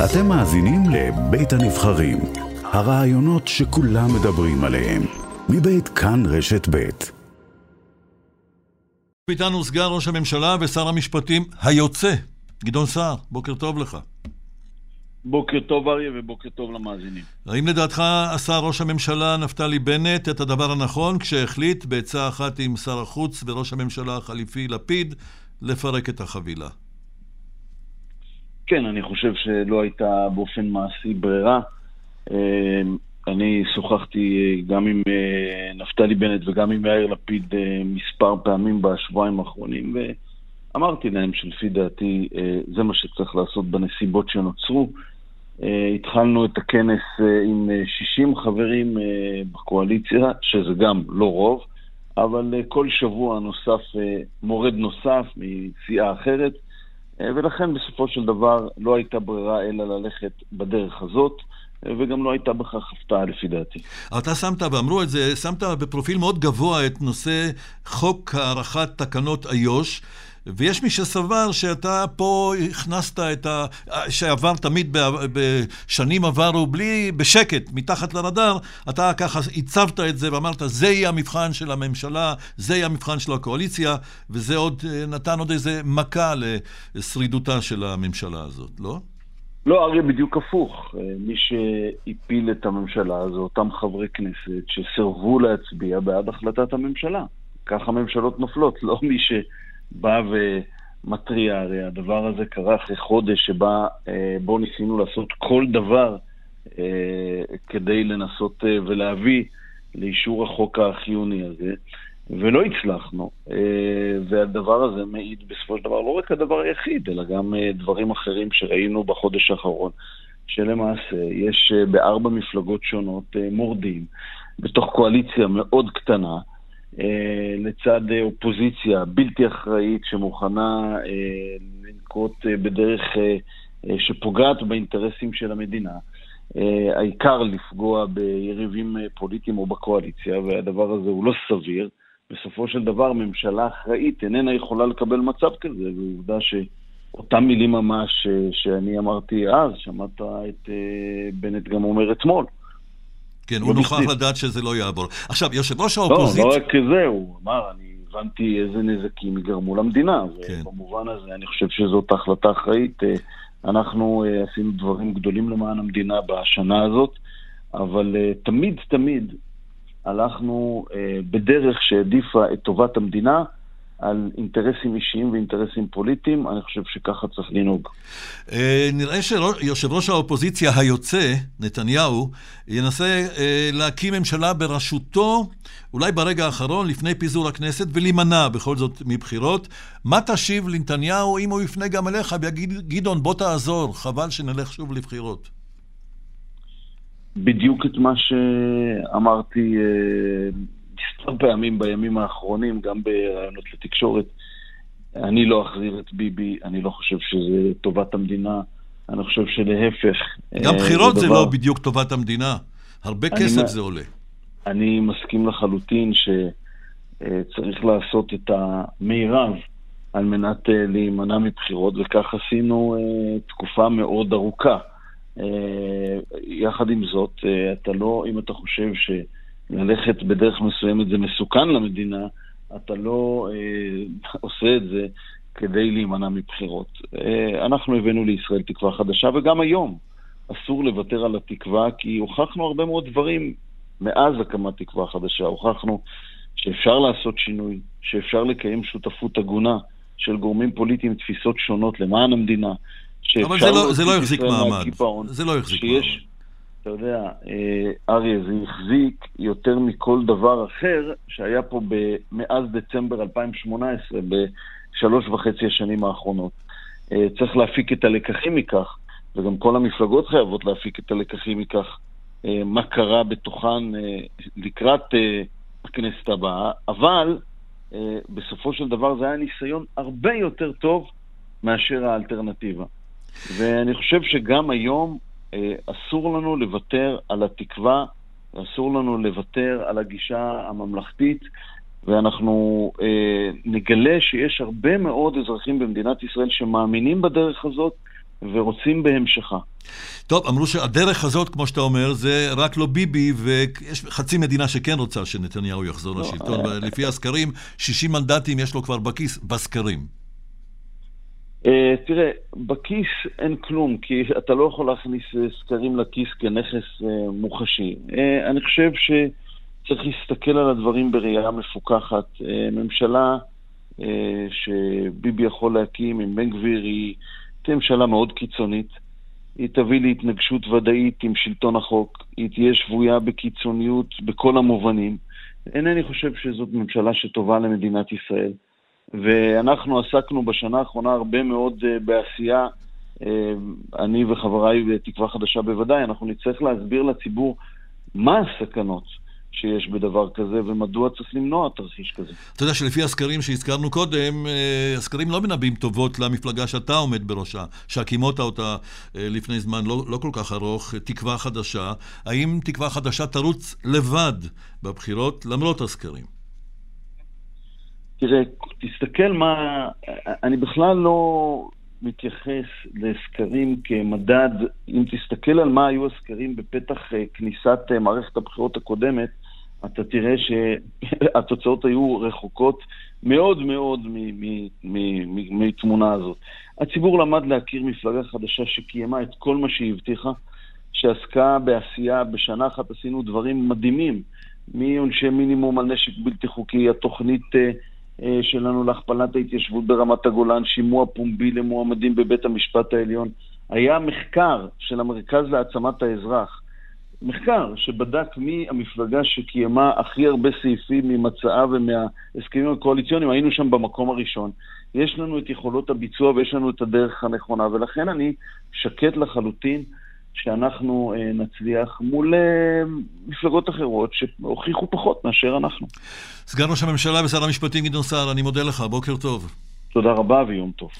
אתם מאזינים לבית הנבחרים, הרעיונות שכולם מדברים עליהם, מבית כאן רשת בית. איתנו סגן ראש הממשלה ושר המשפטים היוצא, גדעון סער, בוקר טוב לך. בוקר טוב אריה ובוקר טוב למאזינים. האם לדעתך עשה ראש הממשלה נפתלי בנט את הדבר הנכון כשהחליט בעצה אחת עם שר החוץ וראש הממשלה החליפי לפיד לפרק את החבילה? כן, אני חושב שלא הייתה באופן מעשי ברירה. אה, אני שוחחתי גם עם אה, נפתלי בנט וגם עם יאיר לפיד אה, מספר פעמים בשבועיים האחרונים, ואמרתי להם שלפי דעתי זה מה שצריך לעשות בנסיבות שנוצרו. התחלנו את הכנס עם 60 חברים בקואליציה, שזה גם לא רוב, אבל כל שבוע נוסף מורד נוסף מסיעה אחרת. אה, ולכן בסופו של דבר לא הייתה ברירה אלא ללכת בדרך הזאת. אה, וגם לא הייתה בכך הפתעה לפי דעתי. אתה שמת, ואמרו את זה, שמת בפרופיל מאוד גבוה את נושא חוק הארכת תקנות איו"ש. ויש מי שסבר שאתה פה הכנסת את ה... שעבר תמיד בשנים עברו בלי, בשקט, מתחת לרדאר, אתה ככה הצבת את זה ואמרת, זה יהיה המבחן של הממשלה, זה יהיה המבחן של הקואליציה, וזה עוד נתן עוד איזה מכה לשרידותה של הממשלה הזאת, לא? לא, אריה, בדיוק הפוך. מי שהפיל את הממשלה זה אותם חברי כנסת שסירבו להצביע בעד החלטת הממשלה. ככה ממשלות נופלות, לא מי ש... בא ומתריע, הרי הדבר הזה קרה אחרי חודש שבה אה, בו ניסינו לעשות כל דבר אה, כדי לנסות אה, ולהביא לאישור החוק החיוני הזה, ולא הצלחנו. והדבר הזה מעיד בסופו של דבר לא רק הדבר היחיד, אלא גם דברים אחרים שראינו בחודש האחרון, שלמעשה יש בארבע מפלגות שונות מורדים בתוך קואליציה מאוד קטנה, לצד אה, אופוזיציה בלתי אחראית שמוכנה אה, לנקוט בדרך שפוגעת באינטרסים של המדינה. העיקר לפגוע ביריבים פוליטיים או בקואליציה, והדבר הזה הוא לא סביר. בסופו של דבר, ממשלה אחראית איננה יכולה לקבל מצב כזה, ועובדה שאותם מילים ממש שאני אמרתי אז, שמעת את בנט גם אומר אתמול. כן, הוא נוכח לדעת שזה לא יעבור. עכשיו, יושב ראש האופוזיציה... לא, לא רק זה, הוא אמר, אני הבנתי איזה נזקים ייגרמו למדינה, כן. ובמובן הזה אני חושב שזאת החלטה אחראית. אה, אנחנו אה, עשינו דברים גדולים למען המדינה בשנה הזאת, אבל אה, תמיד תמיד הלכנו בדרך שהעדיפה את טובת המדינה. על אינטרסים אישיים ואינטרסים פוליטיים, אני חושב שככה צריך לנהוג. אה, נראה שיושב ראש האופוזיציה היוצא, נתניהו, ינסה אה, להקים ממשלה בראשותו, אולי ברגע האחרון, לפני פיזור הכנסת, ולהימנע בכל זאת מבחירות. מה תשיב לנתניהו אם הוא יפנה גם אליך ויגיד, גדעון, בוא תעזור, חבל שנלך שוב לבחירות? בדיוק את מה שאמרתי אה, מספר פעמים בימים האחרונים, גם בראיונות לתקשורת. אני לא אחזיר את ביבי, אני לא חושב שזה טובת המדינה, אני חושב שלהפך. גם בחירות זה, דבר... זה לא בדיוק טובת המדינה, הרבה כסף אני, זה עולה. אני מסכים לחלוטין שצריך לעשות את המירב על מנת אה, להימנע מבחירות, וכך עשינו אה, תקופה מאוד ארוכה. אה, יחד עם זאת, אתה לא, אם אתה חושב ש... ללכת בדרך מסוימת זה מסוכן למדינה, אתה לא אה, עושה את זה כדי להימנע מבחירות. אה, אנחנו הבאנו לישראל תקווה חדשה, וגם היום אסור לוותר על התקווה, כי הוכחנו הרבה מאוד דברים מאז הקמת תקווה חדשה. הוכחנו שאפשר לעשות שינוי, שאפשר לקיים שותפות הגונה של גורמים פוליטיים, תפיסות שונות למען המדינה. אבל זה לא, זה לא החזיק מעמד. זה לא החזיק מעמד. אתה יודע, אה, אריה, זה החזיק יותר מכל דבר אחר שהיה פה מאז דצמבר 2018, בשלוש וחצי השנים האחרונות. אה, צריך להפיק את הלקחים מכך, וגם כל המפלגות חייבות להפיק את הלקחים מכך, אה, מה קרה בתוכן לקראת הכנסת הבאה, אבל בסופו של דבר זה היה ניסיון הרבה יותר טוב מאשר האלטרנטיבה. ואני חושב שגם היום אסור לנו לוותר על התקווה, אסור לנו לוותר על הגישה הממלכתית, ואנחנו אה, נגלה שיש הרבה מאוד אזרחים במדינת ישראל שמאמינים בדרך הזאת, ורוצים בהמשכה. טוב, אמרו שהדרך הזאת, כמו שאתה אומר, זה רק לא ביבי, ויש חצי מדינה שכן רוצה שנתניהו יחזור לא, לשלטון. אה, לפי הסקרים, 60 מנדטים יש לו כבר בכיס, בסקרים. Uh, תראה, בכיס אין כלום, כי אתה לא יכול להכניס סקרים לכיס כנכס uh, מוחשי. אני חושב שצריך להסתכל על הדברים בראייה מפוקחת. ממשלה שביבי יכול להקים עם בן גביר היא תהיה ממשלה מאוד קיצונית. היא תביא להתנגשות ודאית עם שלטון החוק, היא תהיה שבויה בקיצוניות בכל המובנים. אינני חושב שזאת ממשלה שטובה למדינת ישראל. ואנחנו עסקנו בשנה האחרונה הרבה מאוד uh, בעשייה, uh, אני וחבריי בתקווה חדשה בוודאי, אנחנו נצטרך להסביר לציבור מה הסכנות שיש בדבר כזה, ומדוע צריך למנוע תרחיש כזה. אתה יודע שלפי הסקרים שהזכרנו קודם, אה, הסקרים לא מנבאים טובות למפלגה שאתה עומד בראשה, שהקימות אותה אה, לפני זמן לא, לא כל כך ארוך, תקווה חדשה. האם תקווה חדשה תרוץ לבד בבחירות למרות הסקרים? תראה, תסתכל מה... אני בכלל לא מתייחס לסקרים כמדד. אם תסתכל על מה היו הסקרים בפתח אה, כניסת מערכת הבחירות הקודמת, אתה תראה שהתוצאות היו רחוקות מאוד מאוד מתמונה הזאת. הציבור למד להכיר מפלגה חדשה שקיימה את כל מה שהיא הבטיחה, שעסקה בעשייה, בשנה אחת עשינו דברים מדהימים, מעונשי מינימום על נשק בלתי חוקי, התוכנית אה, אה, שלנו להכפלת ההתיישבות ברמת הגולן, שימוע פומבי למועמדים בבית המשפט העליון. היה מחקר של המרכז להעצמת האזרח, מחקר שבדק מי המפלגה שקיימה הכי הרבה סעיפים ממצעה ומההסכמים הקואליציוניים, היינו שם במקום הראשון. יש לנו את יכולות הביצוע ויש לנו את הדרך הנכונה, ולכן אני שקט לחלוטין שאנחנו אה, נצליח מול אה, מפלגות אחרות שהוכיחו פחות מאשר אנחנו. סגן ראש הממשלה ושר המשפטים גדעון סער, אני מודה לך, בוקר טוב. תודה רבה ויום טוב.